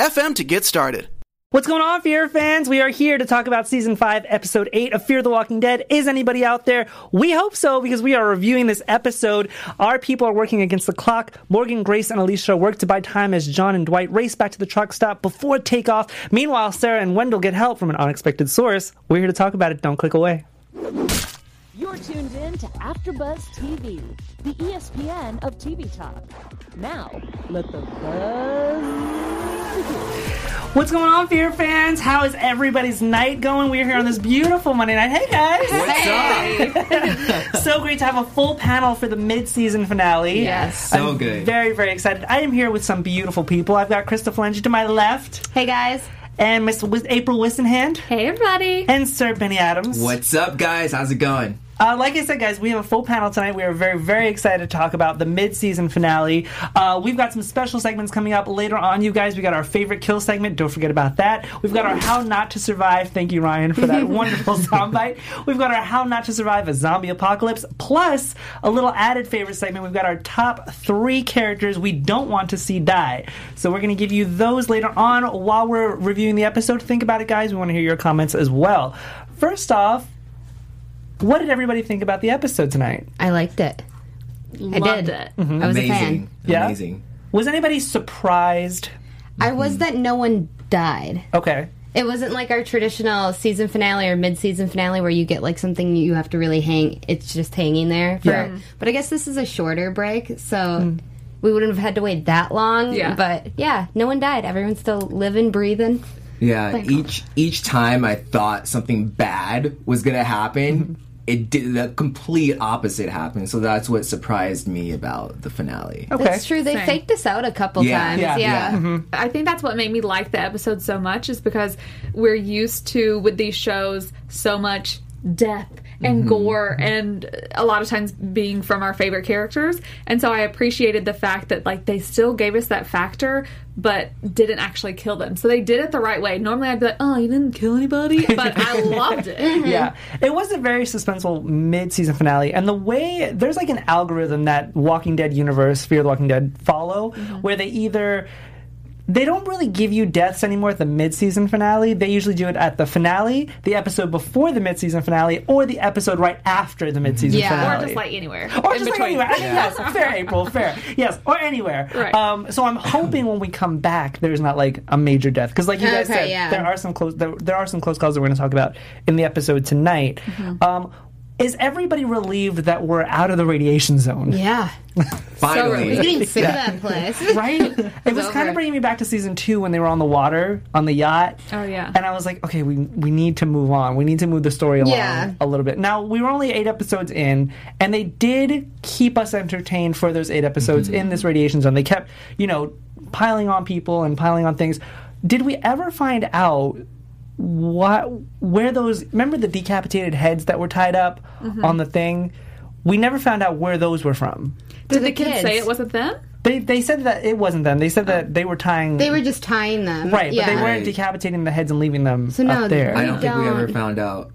FM to get started. What's going on, Fear fans? We are here to talk about season 5, episode 8 of Fear the Walking Dead. Is anybody out there? We hope so because we are reviewing this episode. Our people are working against the clock. Morgan, Grace, and Alicia work to buy time as John and Dwight race back to the truck stop before takeoff. Meanwhile, Sarah and Wendell get help from an unexpected source. We're here to talk about it. Don't click away. You're tuned in to AfterBuzz TV, the ESPN of TV talk. Now, let the buzz What's going on, Fear fans? How is everybody's night going? We're here on this beautiful Monday night. Hey, guys! What's hey. so great to have a full panel for the mid-season finale. Yes. So I'm good. Very, very excited. I am here with some beautiful people. I've got Krista Flange to my left. Hey, guys. And Miss April Whisenhand. Hey, everybody. And Sir Benny Adams. What's up, guys? How's it going? Uh, like I said, guys, we have a full panel tonight. We are very, very excited to talk about the mid-season finale. Uh, we've got some special segments coming up later on, you guys. We got our favorite kill segment. Don't forget about that. We've got our How Not to Survive. Thank you, Ryan, for that wonderful soundbite. We've got our How Not to Survive a Zombie Apocalypse, plus a little added favorite segment. We've got our top three characters we don't want to see die. So we're going to give you those later on while we're reviewing the episode. Think about it, guys. We want to hear your comments as well. First off, what did everybody think about the episode tonight? I liked it. Loved I did. it. Mm-hmm. I was Amazing. a fan. Yeah? Amazing. Was anybody surprised? I was that no one died. Okay. It wasn't like our traditional season finale or mid-season finale where you get like something you have to really hang. It's just hanging there. For, Yeah. But I guess this is a shorter break, so we wouldn't have had to wait that long. Yeah. But yeah, no one died. Everyone's still living, breathing. Yeah, Thank each each time I thought something bad was gonna happen, it did the complete opposite happened. So that's what surprised me about the finale. Okay. That's true. They Same. faked us out a couple Yeah. times. Yeah. Yeah. Yeah. Mm-hmm. I think that's what made me like the episode so much is because we're used to with these shows so much death and mm-hmm. gore and a lot of times being from our favorite characters. And so i appreciated the fact that like they still gave us that factor but didn't actually kill them. So they did it the right way. Normally i'd be like oh you didn't kill anybody but i loved it. Mm-hmm. Yeah. It was a very suspenseful mid-season finale, and the way there's like an algorithm that Walking Dead universe, Fear the Walking Dead, follow, mm-hmm. where they either they don't really give you deaths anymore at the mid-season finale. They usually do it at the finale, the episode before the mid-season finale, or the episode right after the mid-season Yeah. finale. or just like anywhere or just like anywhere. I mean, yes, fair, April, fair. Yes, or anywhere. Right. Um, so I'm hoping when we come back, there's not like a major death because, like you guys Okay, said, yeah. there are some close there, there are some close calls that we're going to talk about in the episode tonight. Mm-hmm. Um, is everybody relieved that we're out of the radiation zone? Yeah. Finally, I'm getting sick of that place. Right? It was kind of bringing me back to season two when they were on the water on the yacht. Oh, yeah. And I was like, okay, we we need to move on. We need to move the story along Yeah. a little bit. Now we were only eight episodes in, and they did keep us entertained for those eight episodes mm-hmm. in this radiation zone. They kept, you know, piling on people and piling on things. Did we ever find out what where those remember the decapitated heads that were tied up mm-hmm. on the thing? We never found out where those were from. did the, the kids, kids. say it wasn't them They they said that it wasn't them. They said that oh. they were tying They were just tying them. right, Yeah. but they weren't decapitating the heads and leaving them So no, up there. I don't think we ever found out.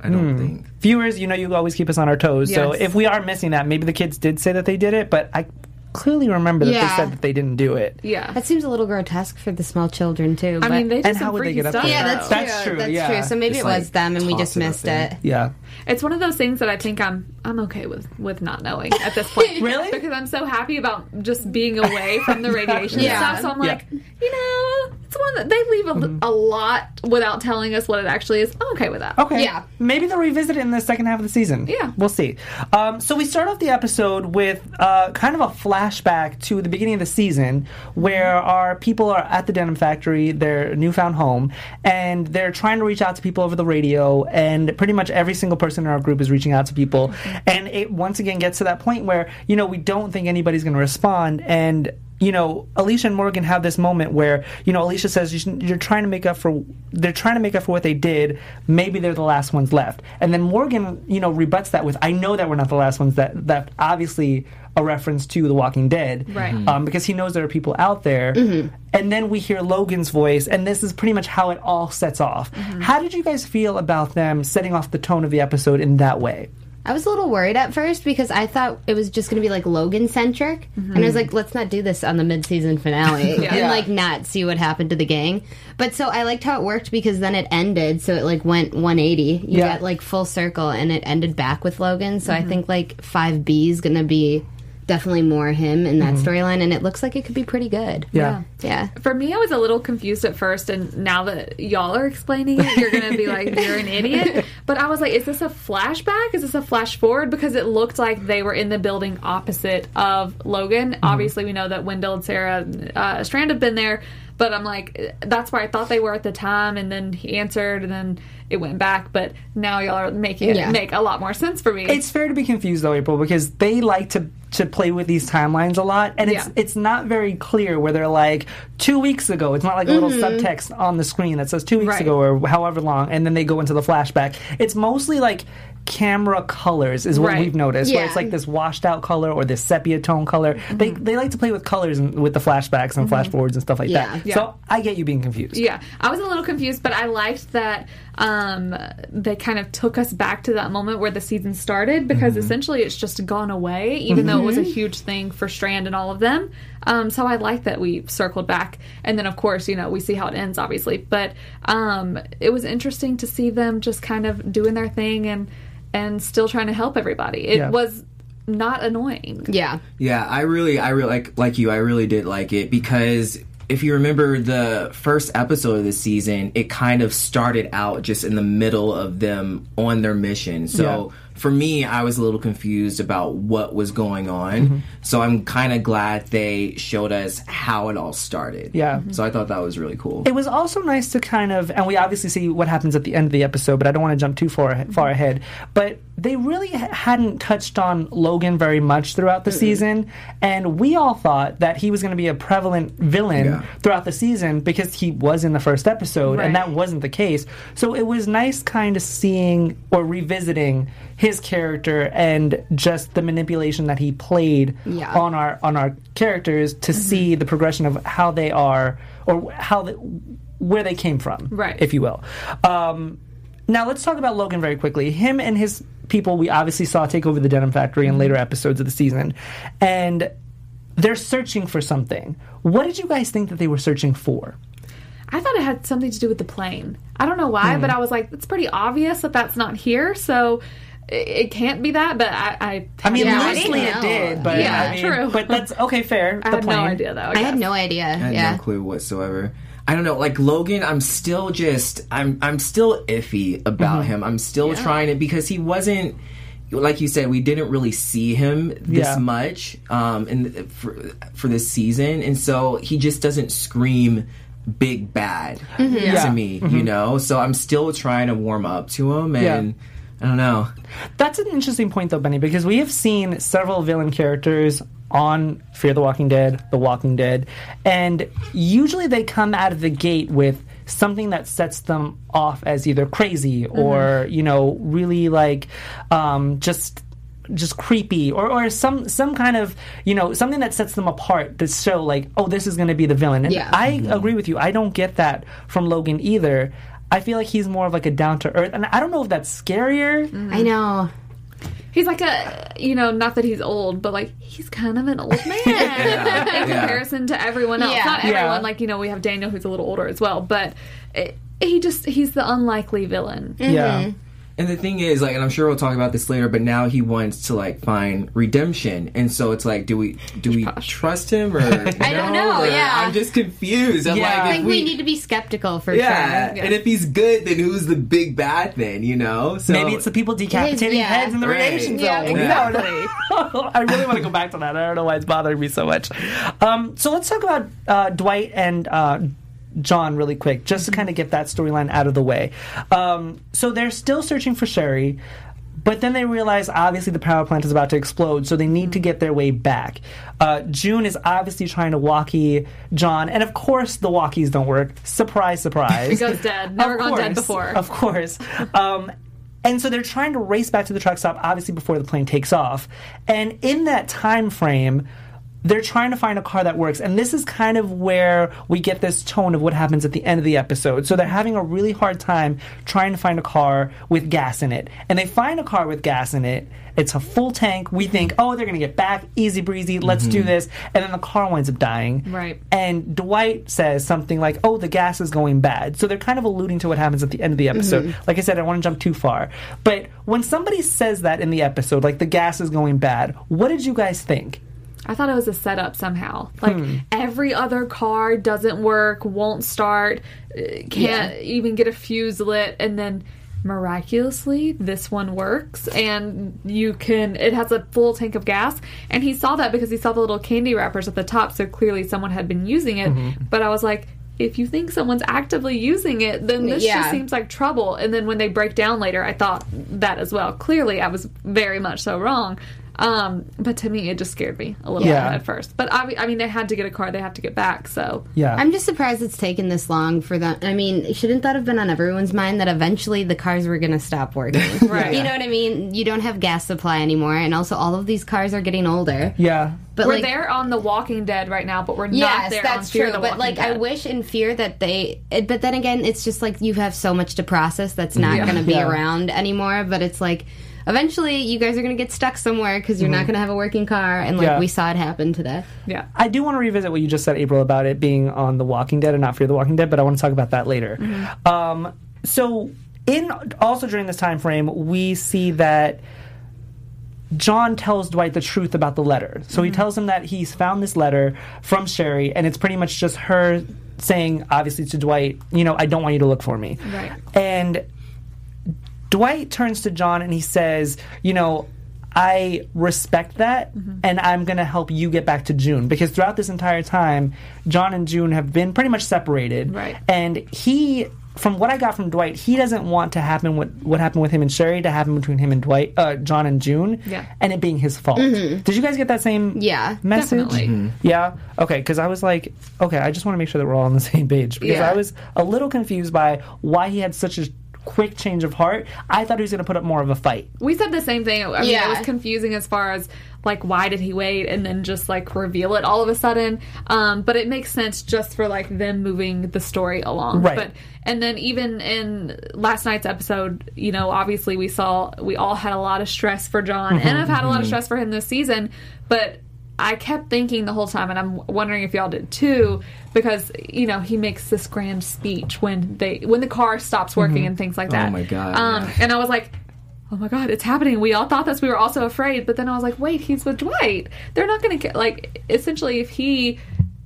I don't hmm. think. Viewers, you know you always keep us on our toes. So if we are missing that, maybe the kids did say that they did it, but I clearly remember that they said that they didn't do it. yeah That seems a little grotesque for the small children too. I but- mean, they do And some how would they freaky get up stuff. there? yeah, though. that's true. That's true, That's yeah. true. So maybe Just, it was like, them, and we toss just it up missed there. it. Yeah. It's one of those things that I think I'm I'm okay with with not knowing at this point. Really? Because I'm so happy about just being away from the radiation Yeah. stuff. So I'm Yeah. like, you know, it's one that they leave a, a lot without telling us what it actually is. I'm okay with that. Okay. Yeah. Maybe they'll revisit it in the second half of the season. Yeah. We'll see. Um, so we start off the episode with uh, kind of a flashback to the beginning of the season where our people are at the denim factory, their newfound home, and they're trying to reach out to people over the radio, and pretty much every single person in our group is reaching out to people. And it once again gets to that point where, you know, we don't think anybody's going to respond, and you know, Alicia and Morgan have this moment where, you know, Alicia says you're trying to make up for, they're trying to make up for what they did. Maybe they're the last ones left. And then Morgan, you know, rebuts that with, I know that we're not the last ones that, that obviously a reference to The Walking Dead. Right. Mhm. Um, because he knows there are people out there. And then we hear Logan's voice, and this is pretty much how it all sets off. How did you guys feel about them setting off the tone of the episode in that way? I was a little worried at first because I thought it was just going to be like Logan centric, and I was like, let's not do this on the mid season finale and like not see what happened to the gang. But so I liked how it worked because then it ended, so it like went 180. You Yeah. got like full circle, and it ended back with Logan. So I think like five B is going to be definitely more him in that storyline, and it looks like it could be pretty good. Yeah. yeah. For me, I was a little confused at first, and now that y'all are explaining it, you're gonna be like, "You're an idiot." But I was like, "Is this a flashback? Is this a flash forward?" Because it looked like they were in the building opposite of Logan. Obviously, we know that Wendell and Sarah uh, Strand have been there, but I'm like, that's where I thought they were at the time, and then he answered, and then it went back. But now y'all are making it make a lot more sense for me. It's fair to be confused though, April, because they like to to play with these timelines a lot, and it's Yeah. it's not very clear where they're like two weeks ago. It's not like a little mm-hmm. subtext on the screen that says two weeks Right. ago or however long, and then they go into the flashback. It's mostly like camera colors is what Right. we've noticed, where Yeah. it's like this washed out color or this sepia tone color. They they like to play with colors and with the flashbacks and flash forwards and stuff like Yeah. that. Yeah. So I get you being confused. Yeah, I was a little confused, but I liked that um, they kind of took us back to that moment where the season started because essentially it's just gone away, even though it was a huge thing for Strand and all of them. Um, so I like that we circled back, and then of course you know we see how it ends, obviously. But um, it was interesting to see them just kind of doing their thing and and still trying to help everybody. It Yeah. was not annoying. Yeah. Yeah, I really, I really like like you. I really did like it because if you remember the first episode of the season, it kind of started out just in the middle of them on their mission. So Yeah. For me, I was a little confused about what was going on. Mm-hmm. So I'm kind of glad they showed us how it all started. Yeah. So I thought that was really cool. It was also nice to kind of, and we obviously see what happens at the end of the episode, but I don't want to jump too far far ahead. But they really hadn't touched on Logan very much throughout the season, and we all thought that he was going to be a prevalent villain Yeah. throughout the season because he was in the first episode, and that wasn't the case. So it was nice, kind of seeing or revisiting his character and just the manipulation that he played Yeah. on our on our characters to see the progression of how they are or how the, where they came from, Right. if you will. Um, now let's talk about Logan very quickly. Him and his people, we obviously saw take over the denim factory in later episodes of the season, and they're searching for something. What did you guys think that they were searching for? I thought it had something to do with the plane. I don't know why, Hmm. but I was like, it's pretty obvious that that's not here, so it, it can't be that. But I, I, I mean, Yeah, loosely didn't it did, but Yeah, I mean, true. But that's okay, fair. I the had no idea though. I, I had no idea. I had yeah. no clue whatsoever. I don't know, like Logan, I'm still just I'm I'm still iffy about Mm-hmm. him. I'm still trying to because he wasn't like you said, we didn't really see him this Yeah. much um in for for this season and so he just doesn't scream big bad Mm-hmm. Yeah. to me, you know? So I'm still trying to warm up to him Yeah. and I don't know. That's an interesting point, though, Benny, because we have seen several villain characters on Fear the Walking Dead, The Walking Dead, and usually they come out of the gate with something that sets them off as either crazy or you know really like um, just just creepy or, or some some kind of you know something that sets them apart to show like oh this is going to be the villain. And Yeah. i agree with you. I don't get that from logan either i feel like he's more of like a down to earth and i don't know if that's scarier mm-hmm. I know. He's like a, you know, not that he's old, but like he's kind of an old man in Yeah. comparison to everyone else. Yeah. Not Yeah. everyone, like you know, we have Daniel who's a little older as well, but it, he just he's the unlikely villain. Mm-hmm. yeah And the thing is, like, and I'm sure we'll talk about this later, but now he wants to like find redemption, and so it's like, do we do we trust him or I don't know, yeah. I'm just confused. I'm Yeah. like, I think we, need to be skeptical for yeah. sure. and if he's good, then who's the big bad then? You know, so Maybe it's the people decapitating yeah. heads in the Right. radiation Yeah, zone. exactly. No, I really want to go back to that. I don't know why it's bothering me so much. Um, so let's talk about uh, Dwight and uh, John really quick, just to kind of get that storyline out of the way. Um, so they're still searching for Sherry. But then they realize obviously the power plant is about to explode, so they need to get their way back. Uh, June is obviously trying to walkie John, and of course the walkies don't work. Surprise, surprise. He goes dead. Never Of gone dead before. Of course. Um, and so they're trying to race back to the truck stop, obviously before the plane takes off. And in that time frame, they're trying to find a car that works. And this is kind of where we get this tone of what happens at the end of the episode. So they're having a really hard time trying to find a car with gas in it. And they find a car with gas in it. It's a full tank. We think, oh, they're going to get back. Easy breezy. Let's do mm-hmm. this. And then the car winds up dying. Right. And Dwight says something like, oh, the gas is going bad. So they're kind of alluding to what happens at the end of the mm-hmm. episode. Like I said, I don't want to jump too far. But when somebody says that in the episode, like the gas is going bad, what did you guys think? I thought it was a setup somehow. Like every other car doesn't work, won't start, uh, can't even get a fuse lit, and then miraculously this one works and you can it has a full tank of gas. And he saw that because he saw the little candy wrappers at the top so clearly someone had been using it. But i was like if you think someone's actively using it then this Yeah. just seems like trouble. And then when they break down later i thought that as well. Clearly i was very much so wrong um, but to me, it just scared me a little Yeah. bit at first. But I, I mean, they had to get a car; they have to get back. So Yeah. I'm just surprised it's taken this long for them. I mean, shouldn't that have been on everyone's mind that eventually the cars were going to stop working? Right. You know what I mean? You don't have gas supply anymore, and also all of these cars are getting older. yeah. But we're like, there on The Walking Dead right now, but we're not there that's on Fear true. the But Walking like, I wish in fear that they. It, but then again, it's just like you have so much to process that's not Yeah. going to be Yeah. around anymore. But it's like. Eventually, you guys are going to get stuck somewhere because you're not mm-hmm. going to have a working car, and like Yeah. we saw it happen today. yeah. I do want to revisit what you just said, April, about it being on The Walking Dead and not Fear the Walking Dead, but I want to talk about that later. Mm-hmm. Um, so, in also during this time frame, we see that John tells Dwight the truth about the letter. So he mm-hmm. tells him that he's found this letter from Sherry, and it's pretty much just her saying, obviously, to Dwight, you know, I don't want you to look for me. Right. And Dwight turns to John and he says, you know, I respect that mm-hmm. and I'm going to help you get back to June because throughout this entire time John and June have been pretty much separated Right. and he from what I got from Dwight he doesn't want to happen what what happened with him and Sherry to happen between him and Dwight uh, John and June Yeah. and it being his fault. Mm-hmm. Did you guys get that same Yeah, message? definitely. Yeah. Okay. Because I was like, okay, I just want to make sure that we're all on the same page because Yeah. I was a little confused by why he had such a quick change of heart. I thought he was going to put up more of a fight. We said the same thing. I mean, it was confusing as far as like why did he wait and then just like reveal it all of a sudden. Um, but it makes sense just for like them moving the story along. Right. But and then even in last night's episode, you know, obviously we saw we all had a lot of stress for John, and I've had a lot of stress for him this season. But I kept thinking the whole time, and I'm wondering if y'all did too, because you know he makes this grand speech when they when the car stops working and things like that. Oh my God, Um, yeah. and I was like, oh my god, it's happening. We all thought this. We were also afraid, but then I was like, wait, he's with Dwight. They're not going to like. Essentially, if he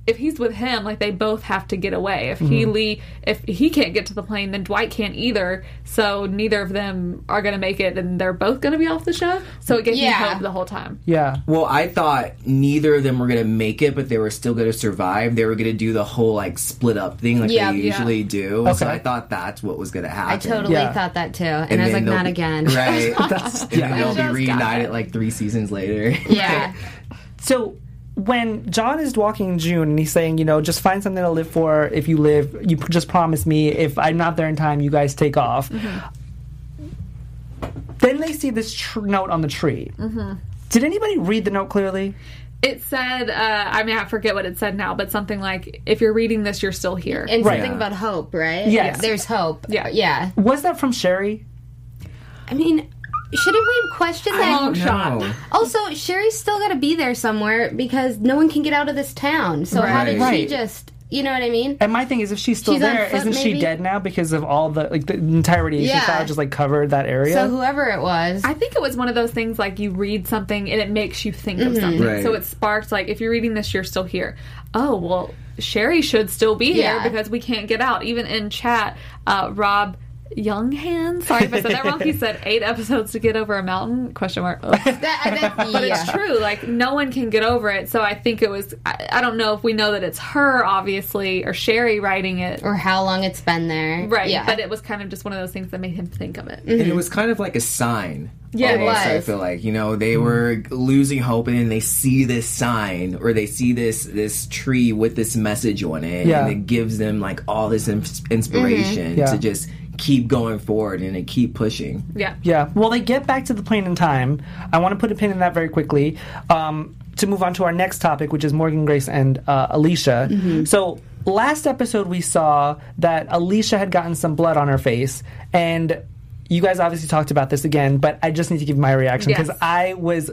if he's with him, like they both have to get away. If he mm-hmm. Lee, if he can't get to the plane, then Dwight can't either. So neither of them are going to make it, and they're both going to be off the show. So it gave me Yeah. hope the whole time. Yeah. Well, I thought neither of them were gonna make it, but they were still gonna survive. They were gonna do the whole like split up thing, like Yeah, they yeah. usually do. Okay. So I thought that's what was gonna happen. I totally Yeah. thought that too, and, I was like, not be- again. Right. That's, and yeah. then they'll be reunited like three seasons later. Yeah. So when John is walking June and he's saying, you know, just find something to live for. If you live, you p- just promise me. If I'm not there in time, you guys take off. Then they see this tr- note on the tree. Did anybody read the note clearly? It said, uh, I mean, I forget what it said now, but something like, "If you're reading this, you're still here." And Right. something about hope, right? Yes. There's hope. Yeah. Yeah. Was that from Sherry? I mean, shouldn't we question that? Long shot. No. Also, Sherry's still got to be there somewhere because no one can get out of this town. So how did Right. she just, you know what I mean? And my thing is, if she's still She's on there, foot, not she dead now because of all the like the entire radiation Yeah. cloud just like covered that area? So whoever it was, I think it was one of those things like you read something and it makes you think of something. Right. So it sparked like if you're reading this, you're still here. Oh well, Sherry should still be here because we can't get out. Even in chat, uh, Rob young hands. Sorry if I said that wrong. He said eight episodes to get over a mountain? Question mark. Ugh. That, that, But it's true. Like no one can get over it. So I think it was. I, I don't know if we know that it's her, obviously, or Sherry writing it, Or how long it's been there. right? Yeah. But it was kind of just one of those things that made him think of it. Mm-hmm. and it was kind of like a sign. Yeah, it almost, I feel like you know they mm-hmm. were losing hope, and then they see this sign or they see this this tree with this message on it, Yeah. and it gives them like all this ins- mm-hmm. inspiration Yeah. to just keep going forward and to keep pushing. Yeah. Yeah. Well, they get back to the plane in time. I want to put a pin in that very quickly um, to move on to our next topic, which is Morgan Grace and uh, Alicia. So. Last episode, we saw that Alicia had gotten some blood on her face, and you guys obviously talked about this again, but I just need to give my reaction because Yes. I was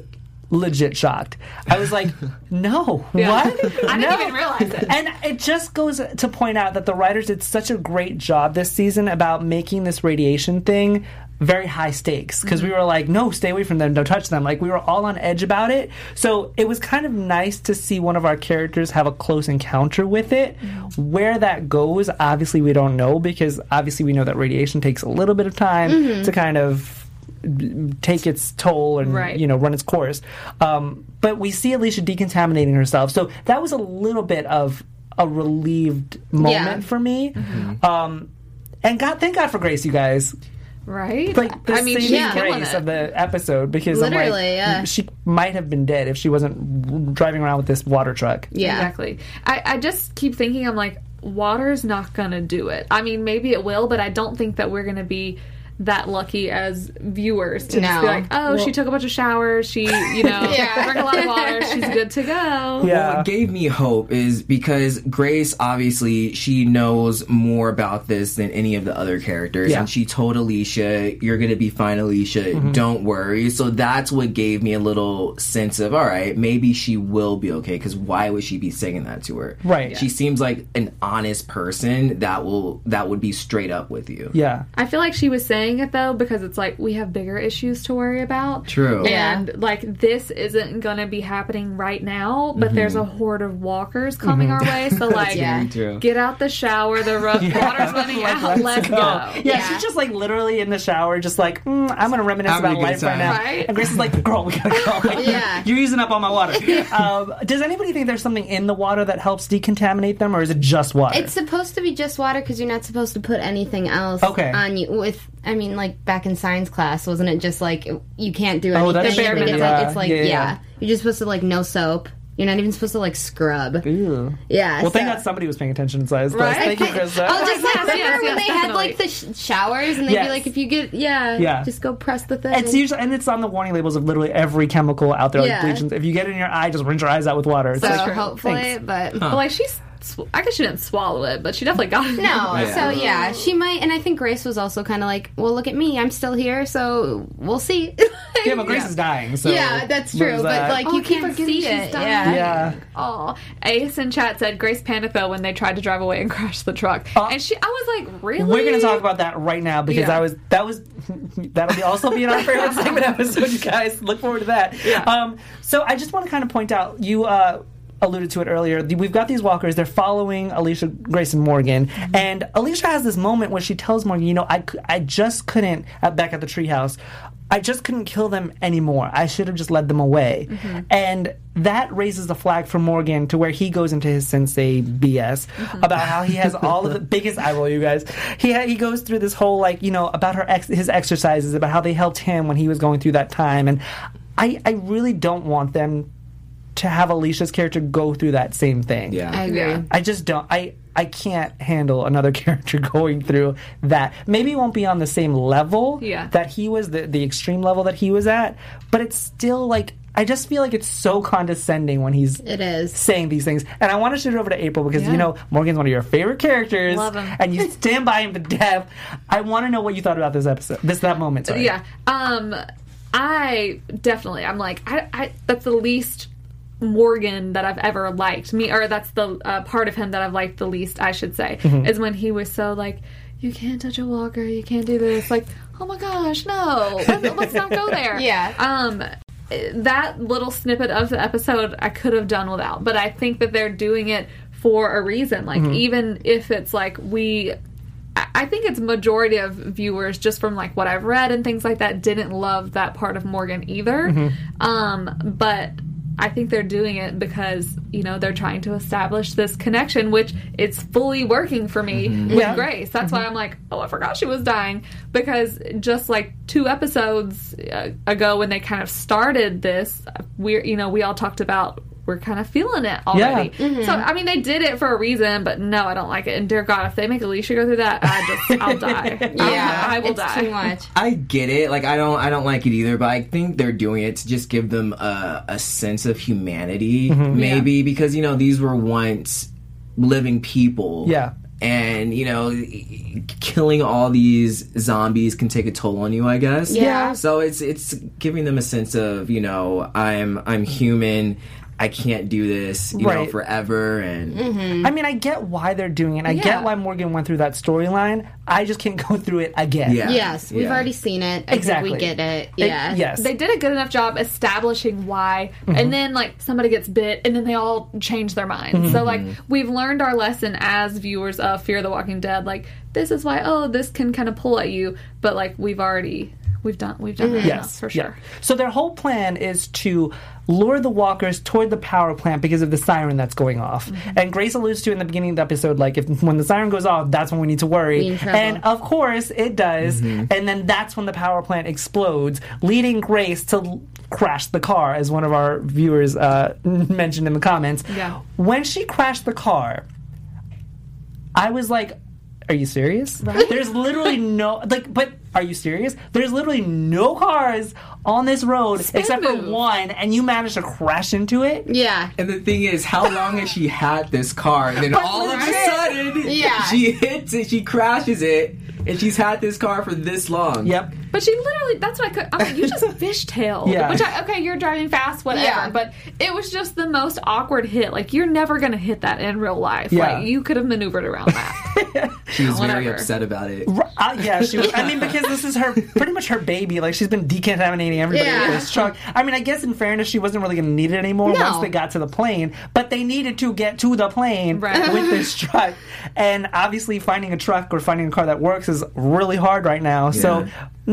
legit shocked. I was like, no, Yeah. what? I didn't No. even realize it. And it just goes to point out that the writers did such a great job this season about making this radiation thing very high stakes because we mm-hmm. were like, no, stay away from them, don't touch them. Like we were all on edge about it. So it was kind of nice to see one of our characters have a close encounter with it. Mm-hmm. Where that goes, obviously we don't know because obviously we know that radiation takes a little bit of time mm-hmm. to kind of take its toll and Right. you know run its course. Um, but we see Alicia decontaminating herself, so that was a little bit of a relieved moment Yeah. for me. Um, and God, thank God for Grace, you guys. Right. Like the I mean, saving killing grace of the episode because I'm like, Literally, yeah. she might have been dead if she wasn't driving around with this water truck. yeah. Exactly. I, I just keep thinking, I'm like, water's not going to do it. I mean, maybe it will, but I don't think that we're going to be that lucky as viewers to just be like, oh, she took a bunch of showers. She, you know, Yeah. drank a lot of water. She's good to go. Yeah. What gave me hope is because Grace obviously she knows more about this than any of the other characters, Yeah. and she told Alicia, "You're gonna be fine, Alicia. Mm-hmm. Don't worry." So that's what gave me a little sense of, all right, maybe she will be okay. Because why would she be saying that to her? Right. She seems like an honest person that will that would be straight up with you. Yeah. I feel like she was saying it though because it's like we have bigger issues to worry about. True. And like this isn't gonna be happening right now, but there's a horde of walkers coming our way. So like, Yeah. Get out the shower. The ro- water's running out. Let's go. Yeah, Yeah. she's just like literally in the shower, just like mm, I'm gonna reminisce Having a about good life right now. Right? And Grace is like, "Girl, we gotta go." Like, Yeah. you're using up all my water. um, does anybody think there's something in the water that helps decontaminate them, or is it just water? It's supposed to be just water because you're not supposed to put anything else Okay. on you. With I mean, like back in science class, wasn't it just like you can't do Oh, anything? that's The bare it's minimum. like, it's like Yeah, yeah, yeah, yeah. you're just supposed to like no soap. You're not even supposed to like scrub. Ew. Yeah. Well, thank so- God somebody was paying attention to us. Right? Thank you, Krista. Oh, just like Yes, remember yes, when yes, they had like the sh- showers and they'd Yes. be like, if you get yeah, Yeah. just go press the thing. It's usually and it's on the warning labels of literally every chemical out there, like Yeah. bleach. If you get it in your eye, just rinse your eyes out with water. It's so like, hopefully, Thanks. but But like she's, sw- I guess she didn't swallow it, but she definitely got it. No, Yeah. so yeah, she might, and I think Grace was also kind of like, "Well, look at me, I'm still here, so we'll see." yeah, but Grace is dying. So yeah, that's true, but that. like Oh, you keep can't forgetting see she's it. dying. Yeah. yeah. Oh, Ace in chat said Grace panicked though when they tried to drive away and crash the truck, Uh, and she, I was like, really? We're gonna talk about that right now because Yeah. I was that was that'll be also be in our favorite segment episode. You guys look forward to that. Yeah. Um, so I just want to kind of point out you. Uh, alluded to it earlier we've got these walkers they're following alicia grace and morgan. Mm-hmm. And alicia has this moment where she tells morgan you know i, I just couldn't at, back at the treehouse i just couldn't kill them anymore. I should have just led them away. Mm-hmm. And that raises the flag for morgan to where he goes into his sensei bs mm-hmm. about how he has all of the biggest eye roll you guys. He, ha- he goes through this whole like you know about her ex- his exercises about how they helped him when he was going through that time. And i i really don't want them to have Alicia's character go through that same thing. Yeah. I agree. Yeah. I just don't. I I can't handle another character going through that. Maybe it won't be on the same level Yeah. that he was, the the extreme level that he was at, but it's still like I just feel like it's so condescending when he's It is. saying these things. And I want to shoot it over to April because Yeah. you know Morgan's one of your favorite characters, Love him. and you stand by him to death. I want to know what you thought about this episode, this that moment. Sorry. Yeah. Um, I definitely, I'm like, I, I that's the least Morgan that I've ever liked. Me, or that's the uh, part of him that I've liked the least. I should say Mm-hmm. is when he was so like, you can't touch a walker, you can't do this. Like, oh my gosh, no, let's, let's not go there. Yeah. Um. That little snippet of the episode I could have done without, but I think that they're doing it for a reason. Like, Mm-hmm. even if it's like we I think it's majority of viewers just from like what I've read and things like that didn't love that part of Morgan either. Mm-hmm. Um, but I think they're doing it because you know they're trying to establish this connection, which it's fully working for me with Mm-hmm. Yeah. Grace. That's why I'm like, oh, I forgot she was dying because just like two episodes uh, ago when they kind of started this, we you know we all talked about. We're kind of feeling it already. Mm-hmm. So I mean, they did it for a reason, but no, I don't like it. And dear God, if they make Alicia go through that, I just I'll die. Yeah, I, I will it's die. too much. I get it. Like I don't, I don't like it either. But I think they're doing it to just give them a, a sense of humanity, mm-hmm. maybe because you know these were once living people. Yeah. And you know, killing all these zombies can take a toll on you. I guess. Yeah. So it's it's giving them a sense of you know I'm I'm human. I can't do this, you know, forever. And I mean, I get why they're doing it. I Yeah. get why Morgan went through that storyline. I just can't go through it again. Yeah. Yes, we've Yeah. already seen it. I Exactly. think we get it. It- Yeah. yes. They did a good enough job establishing why, Mm-hmm. and then like somebody gets bit, and then they all change their minds. Mm-hmm. So like we've learned our lesson as viewers of Fear the Walking Dead. Like this is why oh this can kind of pull at you, but like we've already we've done we've done that enough, Yes, for yeah. sure. So their whole plan is to lure the walkers toward the power plant because of the siren that's going off. Mm-hmm. And Grace alludes to in the beginning of the episode, like if when the siren goes off, that's when we need to worry. And of course it does. And then that's when the power plant explodes, leading Grace to l- crash the car, as one of our viewers uh, mentioned in the comments. Yeah. When she crashed the car, I was like, "Are you serious?" There's literally no like, but are you serious? There's literally no cars on this road except for one, and you managed to crash into it. Yeah. And the thing is, how long has she had this car? And then all of a sudden, Yeah. she hits it, she crashes it, and she's had this car for this long. Yep. But she literally, that's what I could. I'm like, you just fishtailed. Yeah. Which I, okay, you're driving fast, whatever. Yeah. But it was just the most awkward hit. Like, you're never going to hit that in real life. Yeah. Like, you could have maneuvered around that. She was very Whatever. upset about it. Uh, yeah, she was. I mean, because this is her, pretty much her baby. Like she's been decontaminating everybody Yeah. with this truck. I mean, I guess in fairness, she wasn't really going to need it anymore No. once they got to the plane. But they needed to get to the plane Right. with this truck, and obviously finding a truck or finding a car that works is really hard right now. So.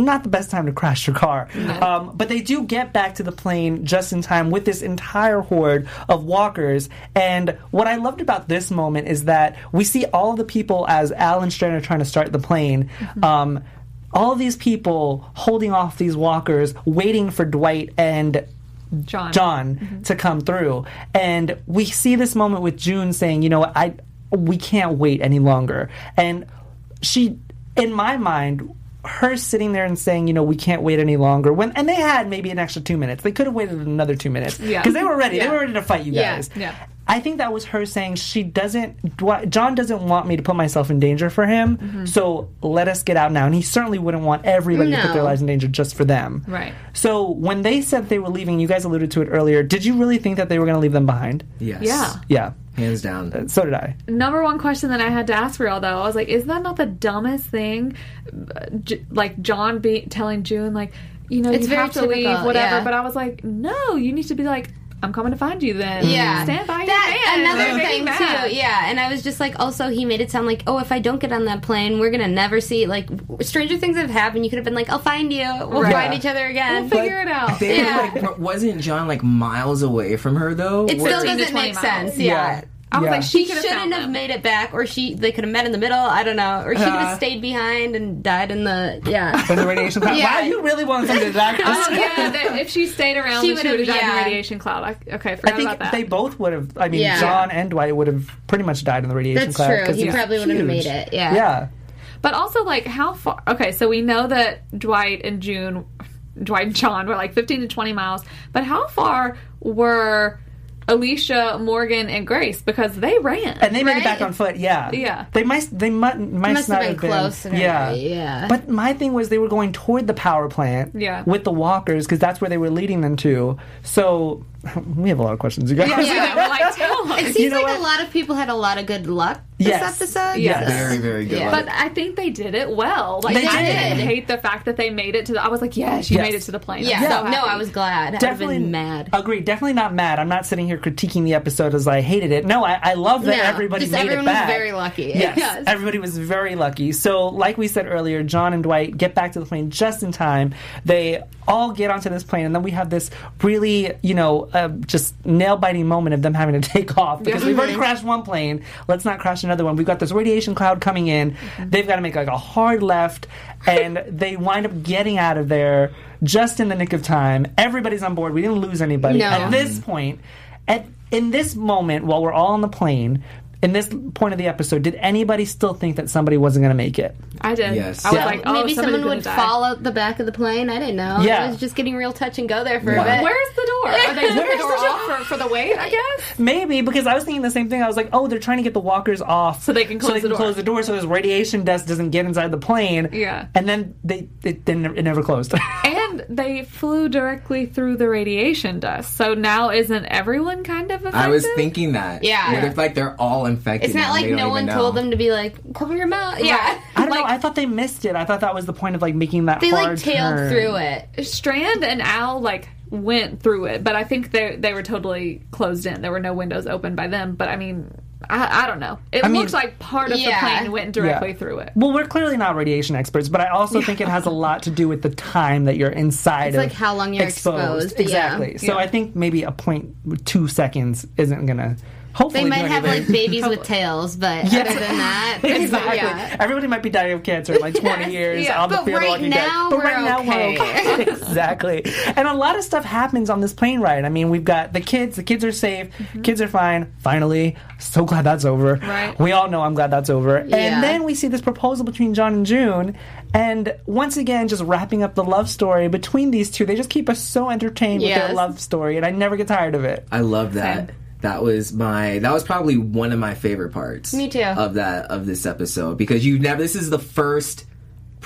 Not the best time to crash your car. Um, but they do get back to the plane just in time with this entire horde of walkers. And what I loved about this moment is that we see all of the people as Al and Strand are trying to start the plane. Um, all these people holding off these walkers, waiting for Dwight and John. John to come through. And we see this moment with June saying, you know, what, I we can't wait any longer. And she in my mind her sitting there and saying, you know, we can't wait any longer. When and they had maybe an extra two minutes. They could have waited another two minutes Yeah. because they were ready. They were ready to fight you Yeah. guys. Yeah. I think that was her saying she doesn't. John doesn't want me to put myself in danger for him. Mm-hmm. So let us get out now. And he certainly wouldn't want everybody to put their lives in danger just for them. Right. So when they said they were leaving, you guys alluded to it earlier. Did you really think that they were going to leave them behind? Yes. Yeah. Yeah. Hands down. So did I. Number one question that I had to ask for y'all though, I was like, "Isn't that not the dumbest thing?" J- like John be telling June, like, you know, It's you very have to leave, whatever. yeah. But I was like, no, you need to be like, "I'm coming to find you." Then, Yeah. stand by that, your man. Another They're thing mad. too, yeah. And I was just like, also, he made it sound like, oh, if I don't get on that plane, we're gonna never see. Like, stranger things have happened. You could have been like, I'll find you. We'll Right. find each other again. We'll figure it out. They Yeah. were like, wasn't John like miles away from her though? it still doesn't make miles. sense. Yeah. I was Yeah. like, she She shouldn't found have them. made it back, or she they could have met in the middle. I don't know, or she could Uh, have stayed behind and died in the yeah. In the radiation cloud. Yeah. Wow, you really want something to that? Oh, yeah, that if she stayed around, She she would would've- have died in the radiation cloud. I, okay, I forgot think about that. they both would have. I mean, Yeah. John and Dwight would have pretty much died in the radiation cloud. That's cloud. true. 'cause He probably wouldn't have made it. Yeah. Yeah. But also, like, how far? Okay, so we know that Dwight and June, Dwight and John were like 15 to 20 miles. But how far were Alicia, Morgan, and Grace? Because they ran. And they made it back on foot. Yeah. Yeah. They might. They might. might Must not have been close and yeah. yeah. But my thing was they were going toward the power plant. Yeah. With the walkers because that's where they were leading them to. So we have a lot of questions, you guys. Yeah, we're like, tell. It seems You know like what? a lot of people had a lot of good luck this Yes. episode. Yes. Very, very good. Yeah. But I think they did it well. Like They I did. didn't hate the fact that they made it to the. I was like, yes, you Yes. made it to the plane. I'm Yeah. so No. I was glad. I'd have been mad. Agreed. Definitely not mad. I'm not sitting here critiquing the episode as I hated it. No, I, I love that No, everybody just made everyone it was back. very lucky. Yes, Yes. everybody was very lucky. So, like we said earlier, John and Dwight get back to the plane just in time. They all get onto this plane, and then we have this really, you know, uh, just nail biting moment of them having to take off because we've already crashed one plane. Let's not crash another one. We've got this radiation cloud coming in. They've got to make like a hard left, and they wind up getting out of there just in the nick of time. Everybody's on board. We didn't lose anybody No. at this point. At in this moment, while we're all on the plane. In this point of the episode, did anybody still think that somebody wasn't going to make it? I did. Yes. I was Yeah. like, oh, Maybe someone would die. fall out the back of the plane. I didn't know. Yeah. It was just getting real touch and go there for Yeah. a bit. Where's the door? Are they taking Where's the door the off for, for the wait? I guess. Maybe because I was thinking the same thing. I was like, oh, they're trying to get the walkers off So they can close the door. close the door so this radiation dust doesn't get inside the plane. Yeah. and then they it, then it never closed. And they flew directly through the radiation dust. So now isn't everyone kind of affected? I was thinking that. Yeah. Where they're like they're all infected. It's not now, like no one told know. them to be like, cover your mouth. Yeah. I don't Like- know. I thought they missed it. I thought that was the point of like making that They like tailed turn. through it. Strand and Al like went through it, but I think they they were totally closed in. There were no windows open by them. But I mean, I, I don't know. It I mean- looks like part of Yeah. the plane went directly Yeah. through it. Well, we're clearly not radiation experts, but I also think it has a lot to do with the time that you're inside. It's of like how long you're exposed, yeah. Exactly. So Yeah. I think maybe a point two seconds isn't gonna. Hopefully, They do might have anything. like babies with tails, but Yes. other than that, Exactly. yeah. Everybody might be dying of cancer in like 20 years Yeah. on the But field right Walking now, Dead. But we're right now, okay. we're okay. exactly. And a lot of stuff happens on this plane ride. I mean, we've got the kids. The kids are safe. Mm-hmm. Kids are fine. Finally. So glad that's over. Right. We all know I'm glad that's over. Yeah. And then we see this proposal between John and June. And once again, just wrapping up the love story between these two. They just keep us so entertained with their love story. And I never get tired of it. I love that. Same. That was my that was probably one of my favorite parts. Me too. Of that of this episode because you've never this is the first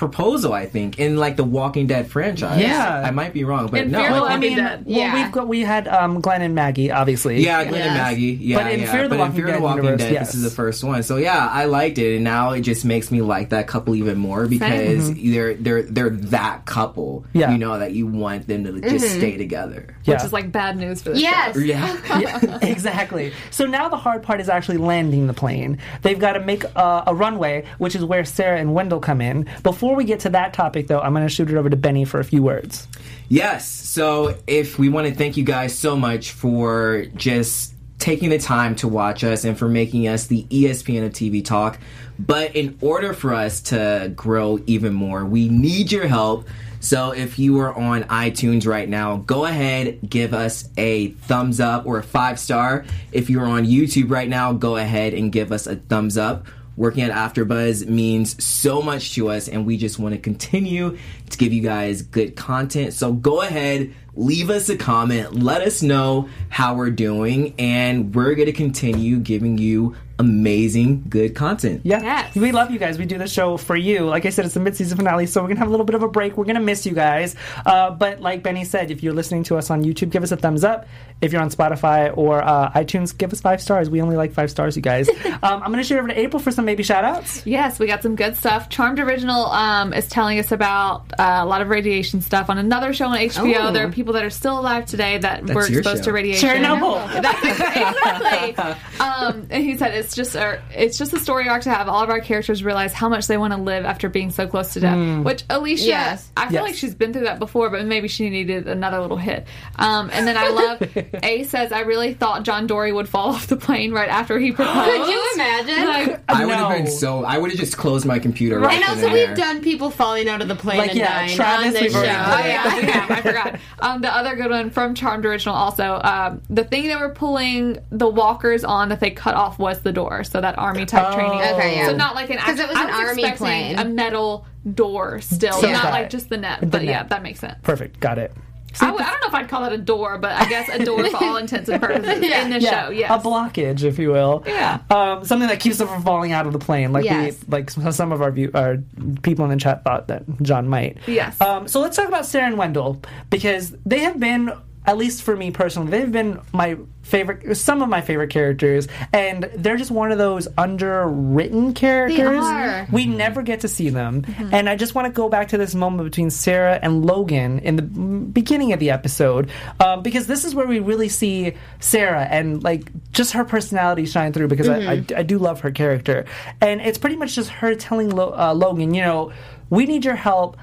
proposal I think in like the Walking Dead franchise. Yeah. I might be wrong, but In no. Fear the I mean, Dead. Well, Yeah. we've got we had um, Glenn and Maggie, obviously. Yeah, Glenn and Maggie. Yeah, But in yeah. Fear the but Walking in Fear Dead the Walking universe, Dead, yes. this is the first one. So yeah, I liked it, and now it just makes me like that couple even more because they're they're they're that couple. Mm-hmm. Yeah. you know that you want them to just stay together. Yeah. Which is like bad news for the Yes. show. Yeah. yeah, exactly. So now the hard part is actually landing the plane. They've got to make uh, a runway, which is where Sarah and Wendell come in. Before we get to that topic, though, I'm going to shoot it over to Benny for a few words. Yes. So if we want to thank you guys so much for just taking the time to watch us and for making us the ESPN of TV talk. But in order for us to grow even more, we need your help. So if you are on iTunes right now, go ahead, give us a thumbs up or a five star. If you're on YouTube right now, go ahead and give us a thumbs up working at AfterBuzz means so much to us, and we just want to continue to give you guys good content. So go ahead, leave us a comment, let us know how we're doing, and we're going to continue giving you amazing good content. Yeah, Yes. we love you guys. We do the show for you. Like I said, it's the mid-season finale, so we're gonna have a little bit of a break. We're gonna miss you guys, uh, but like Benny said, if you're listening to us on YouTube, give us a thumbs up. If you're on Spotify or uh, iTunes, give us five stars. We only like five stars, you guys. um, I'm gonna shoot over to April for some maybe shout outs. Yes, we got some good stuff. Charmed Original um, is telling us about uh, a lot of radiation stuff on another show on HBO. Oh. There are people that are still alive today that That's were exposed show. to radiation. Chernobyl. That's exactly. Um, and he said it's just a, it's just a story arc to have all of our characters realize how much they want to live after being so close to death. Which Alicia, Yes. I feel Yes. like she's been through that before, but maybe she needed another little hit. Um, and then I love A says I really thought John Dorie would fall off the plane right after he proposed. Could you imagine? Like, I would have No. been so. I would have just closed my computer right, and then also, and we've there. done people falling out of the plane Like, and yeah, dying Travis, on this we've show. already done Oh yeah, we have. I forgot. Um, the other good one from Charmed Original also. Um, the thing that were pulling the walkers on that they cut off was the door, so that army type Oh. training. Okay, yeah. So not like an 'Cause it was an army expecting plane. a metal door still, So not like it. just the net. The but yeah, that makes sense. Perfect, got it. I, w- I don't know if I'd call that a door, but I guess a door for all intents and purposes in the yeah, show. Yes. a blockage, if you will. Yeah. um, something that keeps them from falling out of the plane, like Yes. we, like some of our view, our people in the chat thought that John might. Yes. Um, so let's talk about Sarah and Wendell because they have been at least for me personally, they've been my favorite, some of my favorite characters, and they're just one of those underwritten characters. are. We never get to see them, and I just want to go back to this moment between Sarah and Logan in the beginning of the episode, um, because this is where we really see Sarah and like just her personality shine through. Because I, I, I do love her character, and it's pretty much just her telling Lo- uh, Logan, you know, we need your help.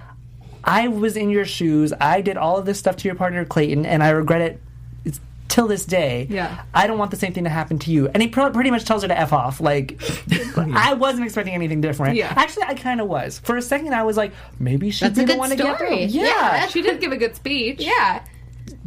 I was in your shoes. I did all of this stuff to your partner Clayton, and I regret it till this day. Yeah. I don't want the same thing to happen to you. And he pro- pretty much tells her to f off. Like, I wasn't expecting anything different. Yeah. Actually, I kind of was. For a second, I was like, maybe she'd That's be a the good one to get through. Yeah. Yeah. She did give a good speech. Yeah.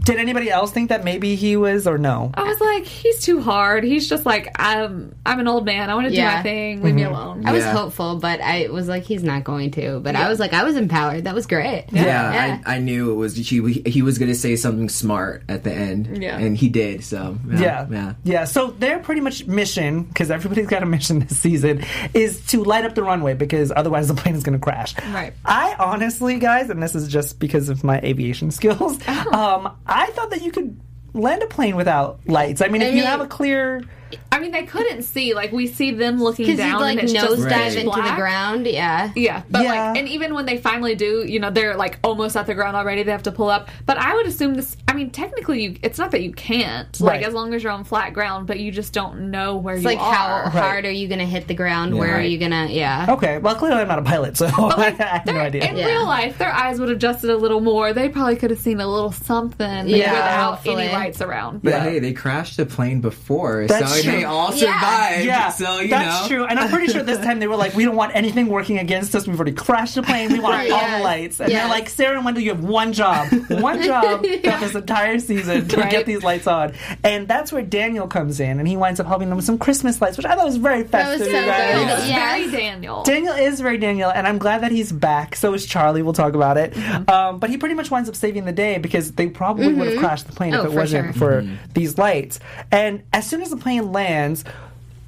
Did anybody else think that maybe he was or no? I was like, he's too hard. He's just like, I'm I'm an old man. I want to do Yeah. my thing. Leave me Mm-hmm. alone. I was Yeah. hopeful, but I was like, he's not going to. But I was like, I was empowered. That was great. Yeah, Yeah. I, I knew it was he. He was going to say something smart at the end, Yeah. and he did. So yeah, Yeah. yeah. So their pretty much mission, because everybody's got a mission this season, is to light up the runway because otherwise the plane is going to crash. Right. I honestly, guys, and this is just because of my aviation skills, um, I thought that you could land a plane without lights. I mean, if I you have a clear. I mean, they couldn't see. Like we see them looking down, like and it's just nosedive Right. into the ground. Yeah. Yeah, but Yeah. like, and even when they finally do, you know, they're like almost at the ground already. They have to pull up. But I would assume this. I mean, technically, you, it's not that you can't. Like Right. as long as you're on flat ground, but you just don't know where It's you like how are. hard are you going to hit the ground? Where are you going to? Yeah. Okay, well, clearly I'm not a pilot, so I have no idea. In Yeah. real life, their eyes would have adjusted a little more. They probably could have seen a little something Yeah, without hopefully. any lights around. But Yeah. hey, they crashed the plane before, That's so true. they all Yeah. survived. Yeah, so you that's know. true. And I'm pretty sure this time they were like, we don't want anything working against us. We've already crashed the plane. We want Right, all yes. the lights. And they're like, Sarah and Wendell, you have one job. One job throughout this entire season to Right. get these lights on. And that's where Daniel comes in and he winds up helping them with some Christmas lights, which I thought was very festive, was so you good. It's Yes. very Daniel. Daniel is very Daniel, and I'm glad that he's back. So is Charlie. We'll talk about it. Mm-hmm. Um, but he pretty much winds up saving the day because they probably would have crashed the plane Oh, if it for wasn't sure. for these lights. And as soon as the plane lands,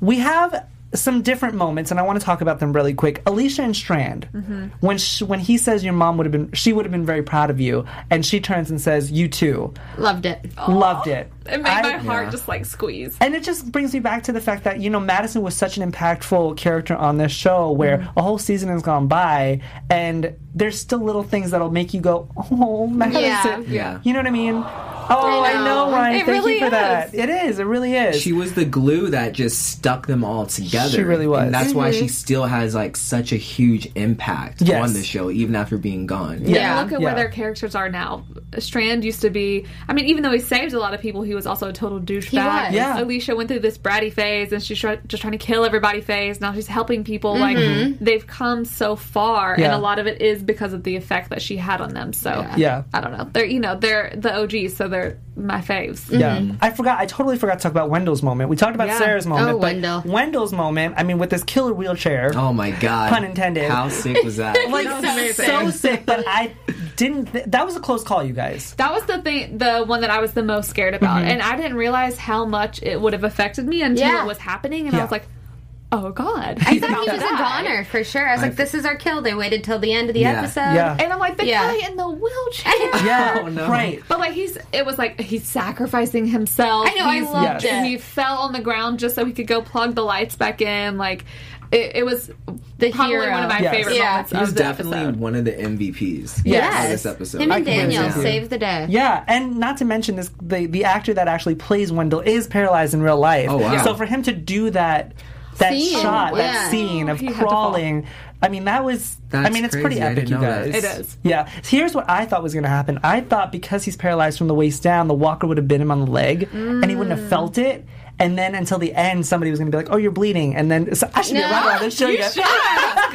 we have some different moments, and I want to talk about them really quick. Alicia and Strand, Mm-hmm. when sh when he says your mom would have been, she would have been very proud of you, and she turns and says, "You too." Loved it. Loved it. It made I- my heart Yeah. just like squeeze. and it just brings me back to the fact that you know Madison was such an impactful character on this show, where Mm-hmm. a whole season has gone by, and there's still little things that'll make you go, "Oh, Madison." Yeah. You know what I mean? Oh, I I know, know. Ryan. It Thank really you for that. is. It is. It really is. She was the glue that just stuck them all together. She really was. And that's why Mm-hmm. she still has like such a huge impact Yes. on the show, even after being gone. Yeah. Yeah, look at yeah. where their characters are now. Strand used to be. I mean, even though he saved a lot of people, he was also a total douchebag. Yeah. Alicia went through this bratty phase, and she's try- just trying to kill everybody phase. Now she's helping people. Mm-hmm. Like they've come so far, Yeah. and a lot of it is because of the effect that she had on them. So Yeah. I don't know. They're you know they're the OGs, so they're my faves. Yeah, I forgot. I totally forgot to talk about Wendell's moment. We talked about Yeah. Sarah's moment, Oh, but Wendell. Wendell's moment. I mean, with this killer wheelchair. Oh my god. Pun intended. How sick was that? like That was amazing. so sick, but I didn't. Th- that was a close call, you guys. That was the thing, the one that I was the most scared about, Mm-hmm. and I didn't realize how much it would have affected me until Yeah. it was happening, and Yeah. I was like, "Oh God!" I thought he was a goner for sure. I was like, this is our kill. They waited till the end of the Yeah. episode. Yeah. And I'm like, the Yeah. guy in the wheelchair. Yeah, Oh, no. right. But like he's, it was like he's sacrificing himself. I know, I loved Yes. it. He fell on the ground just so he could go plug the lights back in. Like it, it was The probably hero. one of my Yes. favorite Yeah. moments He was of the definitely episode. one of the MVPs Yes. of this episode. Him I and Daniel with saved the day. Yeah, and not to mention this, the the actor that actually plays Wendell is paralyzed in real life. Oh, wow. So for him to do that, that Scene. shot, Oh, that scene of He had to fall. crawling. I mean, that was. I mean, it's pretty crazy. I epic, you know that. guys. It is. Yeah. Here's what I thought was going to happen. I thought because he's paralyzed from the waist down, the walker would have bit him on the leg, and he wouldn't have mm. felt it. And then until the end, somebody was going to be like, "Oh, you're bleeding," and then so I should be No. right around this show you. That's good.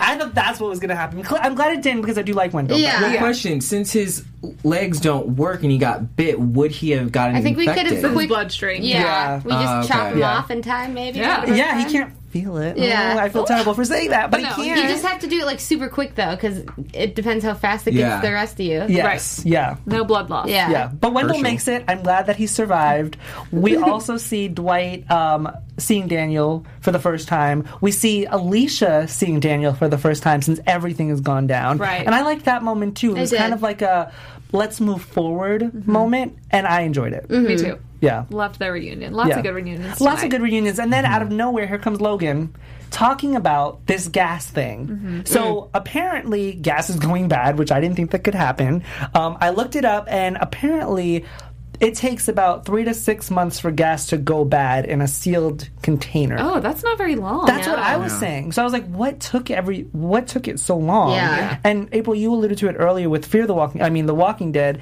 I thought that's what was going to happen. I'm glad it didn't because I do like Wendell. Yeah. Good question. Since his legs don't work and he got bit, would he have gotten I think we could have His quick. bloodstream. Yeah. Yeah. We just Oh, chop okay. him Yeah. off in time, maybe. Yeah. Yeah, he time. can't feel it. Yeah. Oh, I feel terrible for saying that, but, But I can't. You just have to do it like super quick though, because it depends how fast it gets Yeah. the rest of you. yes, yeah. No blood loss. Yeah. Yeah, but Wendell Herschel. makes it. I'm glad that he survived. We also see Dwight um, seeing Daniel for the first time. We see Alicia seeing Daniel for the first time since everything has gone down. Right. And I like that moment too. It I was did. kind of like a let's move forward moment, and I enjoyed it. Me too. Yeah. Loved their reunion. Lots Yeah. of good reunions. Lots of good reunions. And then out of nowhere, here comes Logan talking about this gas thing. Mm-hmm. So apparently, gas is going bad, which I didn't think that could happen. Um, I looked it up, and apparently, it takes about three to six months for gas to go bad in a sealed container. Oh, that's not very long. That's what I No. was saying. So I was like, "What took every? What took it so long?" Yeah. Yeah. And April, you alluded to it earlier with Fear the Walking. I mean, The Walking Dead.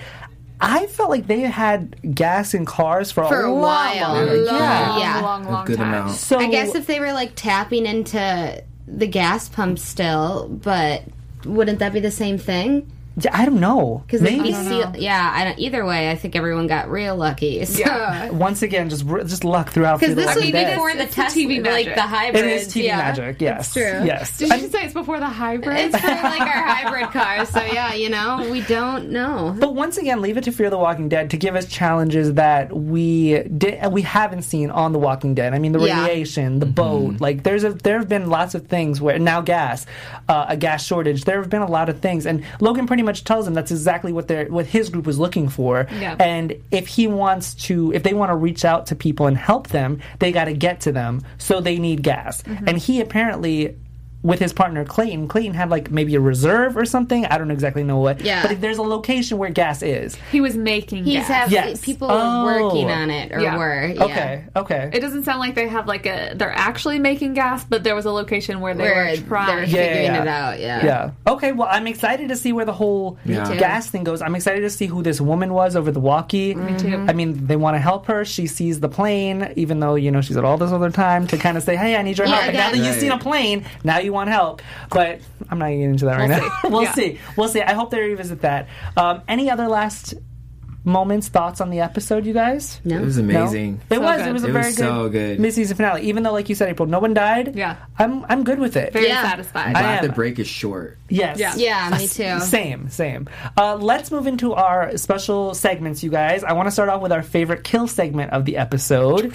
I felt like they had gas in cars for, For a lot while. Yeah, long, Yeah. Yeah. long, long a good time. amount. So I guess if they were like tapping into the gas pump still, but wouldn't that be the same thing? Yeah, I don't know. Because maybe seal, yeah, I don't. Either way, I think everyone got real lucky. So. Yeah. once again, just just luck throughout. Because Fear the this was Walking Dead. before the It's the test, TV like the hybrid. It is TV yeah. magic. Yes, true. Yes. Did I'm- you say it's before the hybrid? It's for like our hybrid cars. So yeah, you know, we don't know. But once again, leave it to Fear the Walking Dead to give us challenges that we did we haven't seen on The Walking Dead. I mean, the Yeah. radiation, the boat. Like, there's a there have been lots of things where now gas, uh, a gas shortage. There have been a lot of things, and Logan pretty much tells him that's exactly what they're what his group was looking for. Yeah. And if he wants to, if they want to reach out to people and help them, they got to get to them. So they need gas, mm-hmm. and he apparently. With his partner Clayton, Clayton had like maybe a reserve or something. I don't exactly know what. Yeah. But there's a location where gas is. he was making He's gas. have Yes. people Oh. working on it or Yeah. were. Yeah. Okay. Okay. It doesn't sound like they have like a. They're actually making gas, but there was a location where they Where were they're trying. Yeah, figuring yeah. it out. Yeah. yeah. Okay. Well, I'm excited to see where the whole Yeah. gas thing goes. I'm excited to see who this woman was over the walkie. Me too. Mm-hmm. I mean, they want to help her. She sees the plane, even though you know she's at all this other time to kind of say, "Hey, I need your Yeah, help." I And now that it. you've seen a plane, now you want help. But I'm not getting into that right We'll now. see. we'll Yeah. see. We'll see. I hope they revisit that. Um, any other last moments, thoughts on the episode, you guys? No. It was No? amazing. It So was. good. It was a It very was good, so good. mid-season finale. Even though, like you said, April, no one died. Yeah. I'm I'm good with it. Very Yeah. satisfied. I Glad am. the break is short. Yes. Yeah. Yeah, me too. Same, same. Uh, let's move into our special segments, you guys. I want to start off with our favorite kill segment of the episode.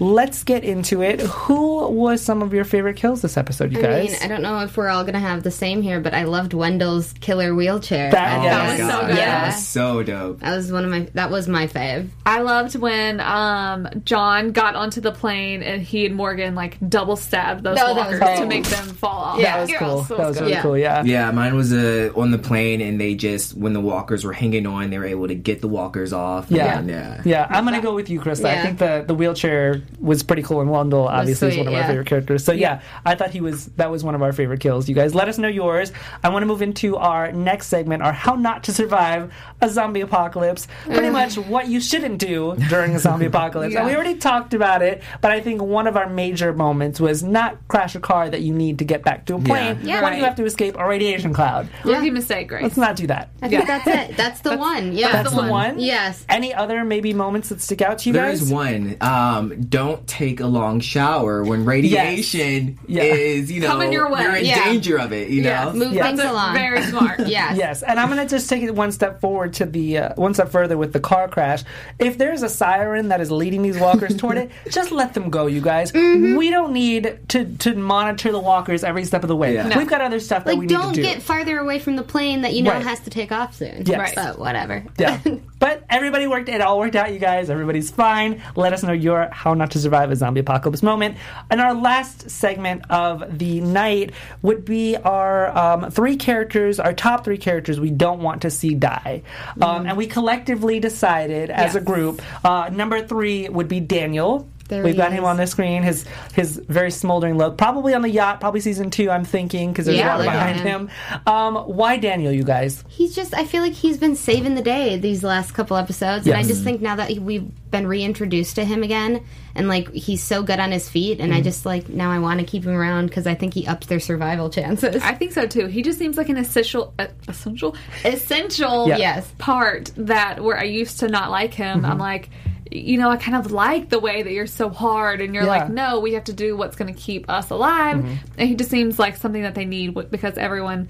Let's get into it. Who was some of your favorite kills this episode, you guys? I guys? mean, I don't know if we're all gonna have the same here, but I loved Wendell's killer wheelchair. That- I yeah, That was so God, good. That Yeah, was so dope. that was one of my. That was my fave. I loved when um, John got onto the plane and he and Morgan like double stabbed those No, that was walkers to make them fall off. Yeah, that was Yeah, cool. so that was good. really Yeah. cool. Yeah. Yeah, mine was uh, on the plane, and they just when the walkers were hanging on, they were able to get the walkers off. Yeah. and, yeah. Yeah, I'm gonna go with you, Krista. I think the the wheelchair was pretty cool, and Wendell obviously is one of our favorite characters. So yeah, I thought he was that was one of our favorite kills. You guys, let us know yours. I want to move into our next segment, our how not to survive a zombie apocalypse. Pretty much what you shouldn't do during a zombie apocalypse. And we already talked about it, but I think one of our major moments was not crash a car that you need to get back to a plane Yeah. when you have to escape a radiation cloud. Rookie mistake, Grace. Let's not do that. I think that's it. That's the one. Yeah, That's the one. Yes. Any other maybe moments that stick out to you There guys? is one. Um, don't take a long shower when radiation Yeah. is, you know, Coming your way. you're in Yeah. danger of it. You Yes. know, Move Yeah. things That's along. very smart. Yes. Yes, and I'm going to just take it one step forward to the uh, one step further with the car crash. If there's a siren that is leading these walkers toward it, just let them go, you guys. Mm-hmm. We don't need to to monitor the walkers every step of the way. Yeah. No. We've got other stuff that we Like, need don't to do. get farther away from the plane that you know Right. has to take off soon. Yes. Right. But whatever. yeah. But everybody worked it all worked out, you guys. Everybody's fine. Let us know your how not to survive a zombie apocalypse moment. And our last segment of the night would be our um, three characters, our top three characters we don't want to see die. Um, and we collectively decided as a group, uh, number three would be Daniel. There We've he got him on the screen. His his very smoldering look, probably on the yacht, probably season two. I'm thinking because there's Yeah, water look behind him. him. Um, why Daniel? You guys? He's just, I feel like he's been saving the day these last couple episodes. And I just think now that we've been reintroduced to him again, and like he's so good on his feet, and I just like now I want to keep him around because I think he ups their survival chances. I think so too. He just seems like an essential, uh, essential, essential Yeah. Yes. part that where I used to not like him. Mm-hmm. I'm like, you know, I kind of like the way that you're so hard and you're Yeah. like, no, we have to do what's going to keep us alive. Mm-hmm. And he just seems like something that they need because everyone,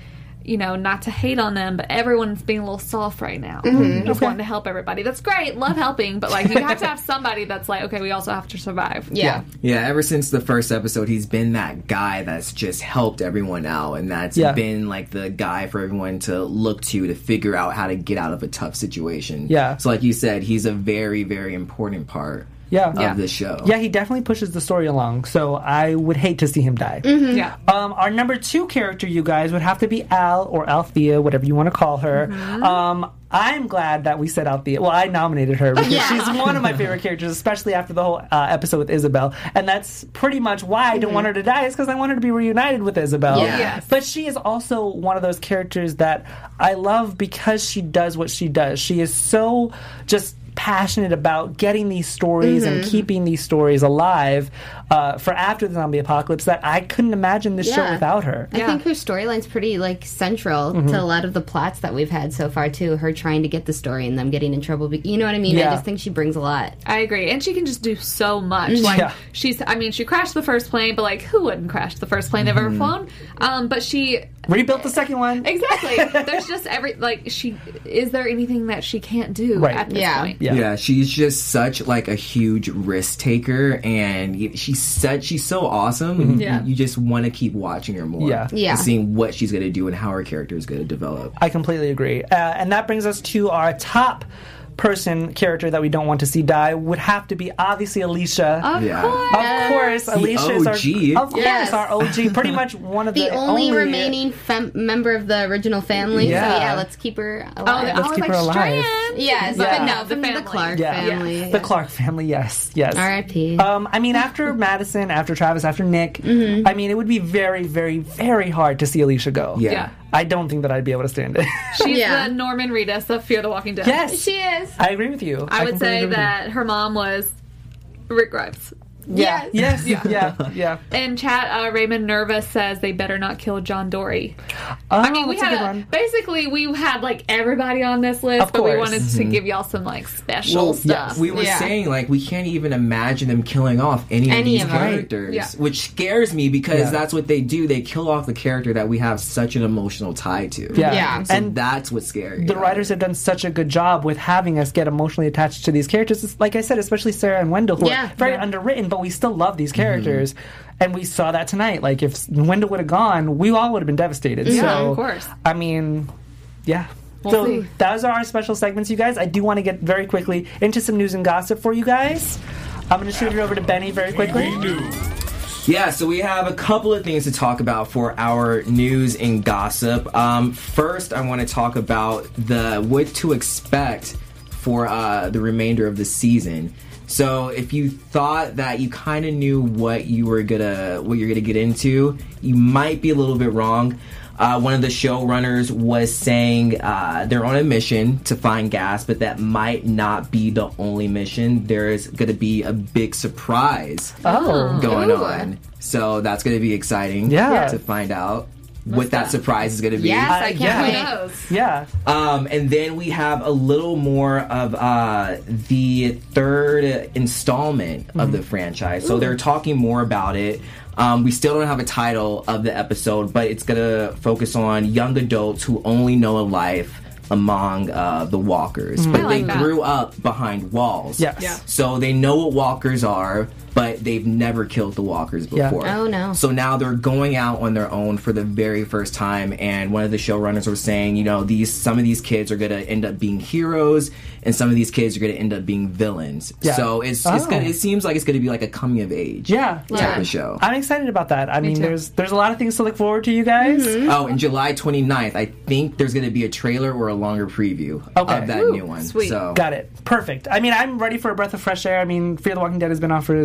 you know, not to hate on them, but everyone's being a little soft right now. Mm-hmm. Just wanting to help everybody. That's great. Love helping. But like, you have to have somebody that's like, okay, we also have to survive. Yeah. Yeah, ever since the first episode, he's been that guy that's just helped everyone out, and that's Yeah. been like the guy for everyone to look to to figure out how to get out of a tough situation. Yeah. So, like you said, he's a very, very important part Yeah. of Yeah. the show. Yeah, he definitely pushes the story along. So I would hate to see him die. Yeah. Um, our number two character, you guys, would have to be Al or Althea, whatever you want to call her. Um, I'm glad that we said Althea. Well, I nominated her because Yeah. she's one of my favorite characters, especially after the whole uh, episode with Isabel. And that's pretty much why I don't want her to die, is because I want her to be reunited with Isabel. Yeah. Yes. But she is also one of those characters that I love because she does what she does. She is so just passionate about getting these stories and Mm-hmm. keeping these stories alive uh, for after the zombie apocalypse that I couldn't imagine this show without her. I Yeah. think her storyline's pretty like central Mm-hmm. to a lot of the plots that we've had so far too. Her trying to get the story and them getting in trouble. be- You know what I mean? Yeah. I just think she brings a lot. I agree. And she can just do so much. Like Yeah. she's I mean, she crashed the first plane, but like who wouldn't crash the first plane they've ever flown? Um, but she Rebuilt the second one. Exactly. There's just every like she is there anything that she can't do Right. at this Yeah. point? Yeah. Yeah, she's just such like a huge risk taker, and y- she's such she's so awesome. and Yeah. you, you just want to keep watching her more. Yeah. Yeah. and seeing what she's gonna do and how her character is gonna develop. I completely agree. Uh, and that brings us to our top person character that we don't want to see die would have to be obviously Alicia. Of Yeah. course. Of course, Alicia is OG. our, of course, our OG. Pretty much one of the, The only, remaining fem- member of the original family. Yeah. So yeah, let's keep her Oh, alive. I was keep like her alive. Strand. yes, Yeah. but no, The from the. Clark Yeah. family. The Clark family, yes, yes. R.I.P. Um, I mean, after Madison, after Travis, after Nick, Mm-hmm. I mean, it would be very, very, very hard to see Alicia go. Yeah. Yeah. I don't think that I'd be able to stand it. She's Yeah. the Norman Reedus of Fear the Walking Dead. yes, she is. I agree with you. I would completely say agree with that her mom was Rick Grimes. Yeah. Yes. Yes. Yeah. Yeah. In chat, uh, Raymond Nervous says they better not kill John Dorie. Oh, I mean, we that's a had good a, basically we had like everybody on this list, Of but we course. wanted to give y'all some like special stuff. We were Yeah. saying like we can't even imagine them killing off any, of these of characters, Yeah. which scares me because Yeah. that's what they do. They kill off the character that we have such an emotional tie to. Yeah. Yeah. So and that's what's scary. the about writers have done such a good job with having us get emotionally attached to these characters. Like I said, especially Sarah and Wendell, who Yeah. are very Yeah. underwritten, but we still love these characters. And we saw that tonight. Like, if Wendell would have gone, we all would have been devastated. Yeah, so, of course. I mean, yeah. We'll so see. those are our special segments, you guys. I do want to get very quickly into some news and gossip for you guys. I'm going to shoot it over to Benny very quickly. Yeah, so we have a couple of things to talk about for our news and gossip. Um, first, I want to talk about the what to expect for uh, the remainder of the season. So, if you thought that you kind of knew what you were gonna what you're gonna get into, you might be a little bit wrong. Uh, one of the showrunners was saying uh, they're on a mission to find gas, but that might not be the only mission. There's going to be a big surprise Oh. going Ooh. on. So that's going to be exciting Yeah. to find out what that surprise is going to be. Yes, I Uh, can't yeah. Wait. Yeah. Um, and then we have a little more of uh, the third installment of the franchise. So they're talking more about it. Um, we still don't have a title of the episode, but it's going to focus on young adults who only know a life among uh, the walkers. But like they that. grew up behind walls. Yes. Yeah. So they know what walkers are, but they've never killed the walkers Yeah. before. Oh, no. So now they're going out on their own for the very first time, and one of the showrunners were saying, you know, these some of these kids are going to end up being heroes, and some of these kids are going to end up being villains. Yeah. So it's, it's Oh. gonna, it seems like it's going to be like a coming of age Yeah. type Yeah. of show. I'm excited about that. I mean, too. there's there's a lot of things to look forward to, you guys. Mm-hmm. Oh, and July 29th, I think there's going to be a trailer or a longer preview Okay. of that Ooh, new one. sweet. So Got it. Perfect. I mean, I'm ready for a breath of fresh air. I mean, Fear the Walking Dead has been on for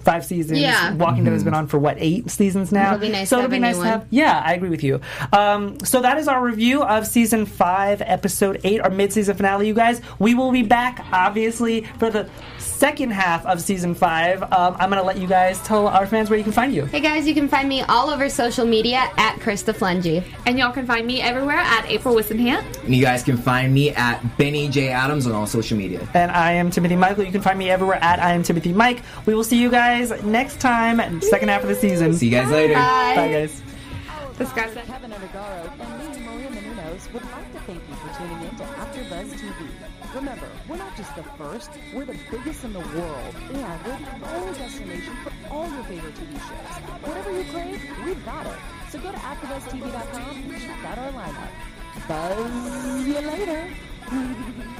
five seasons. Yeah. Walking Dead has been on for what eight seasons now. It'll be nice so to it'll be a nice new to one. have. Yeah, I agree with you. Um, so that is our review of season five, episode eight, our mid-season finale. You guys, we will be back obviously for the second half of season five. Um, I'm gonna let you guys tell our fans where you can find you. Hey guys, you can find me all over social media at Krista Flengy. And y'all can find me everywhere at April Wissenhant. And you guys can find me at Benny J Adams on all social media. And I am Timothy Michael. You can find me everywhere at I am Timothy Mike. We will see you guys next time, second half of the season. See you guys later. Bye. Bye, guys. This guy said. Keven Undergaro and me, Maria Menounos, would like to thank you for tuning in to AfterBuzz TV. Remember, we're not just the first, we're the biggest in the world, and we're the only destination for all your favorite TV shows. Whatever you crave, we've got it. So go to AfterBuzzTV.com and check out our lineup. Buzz you later.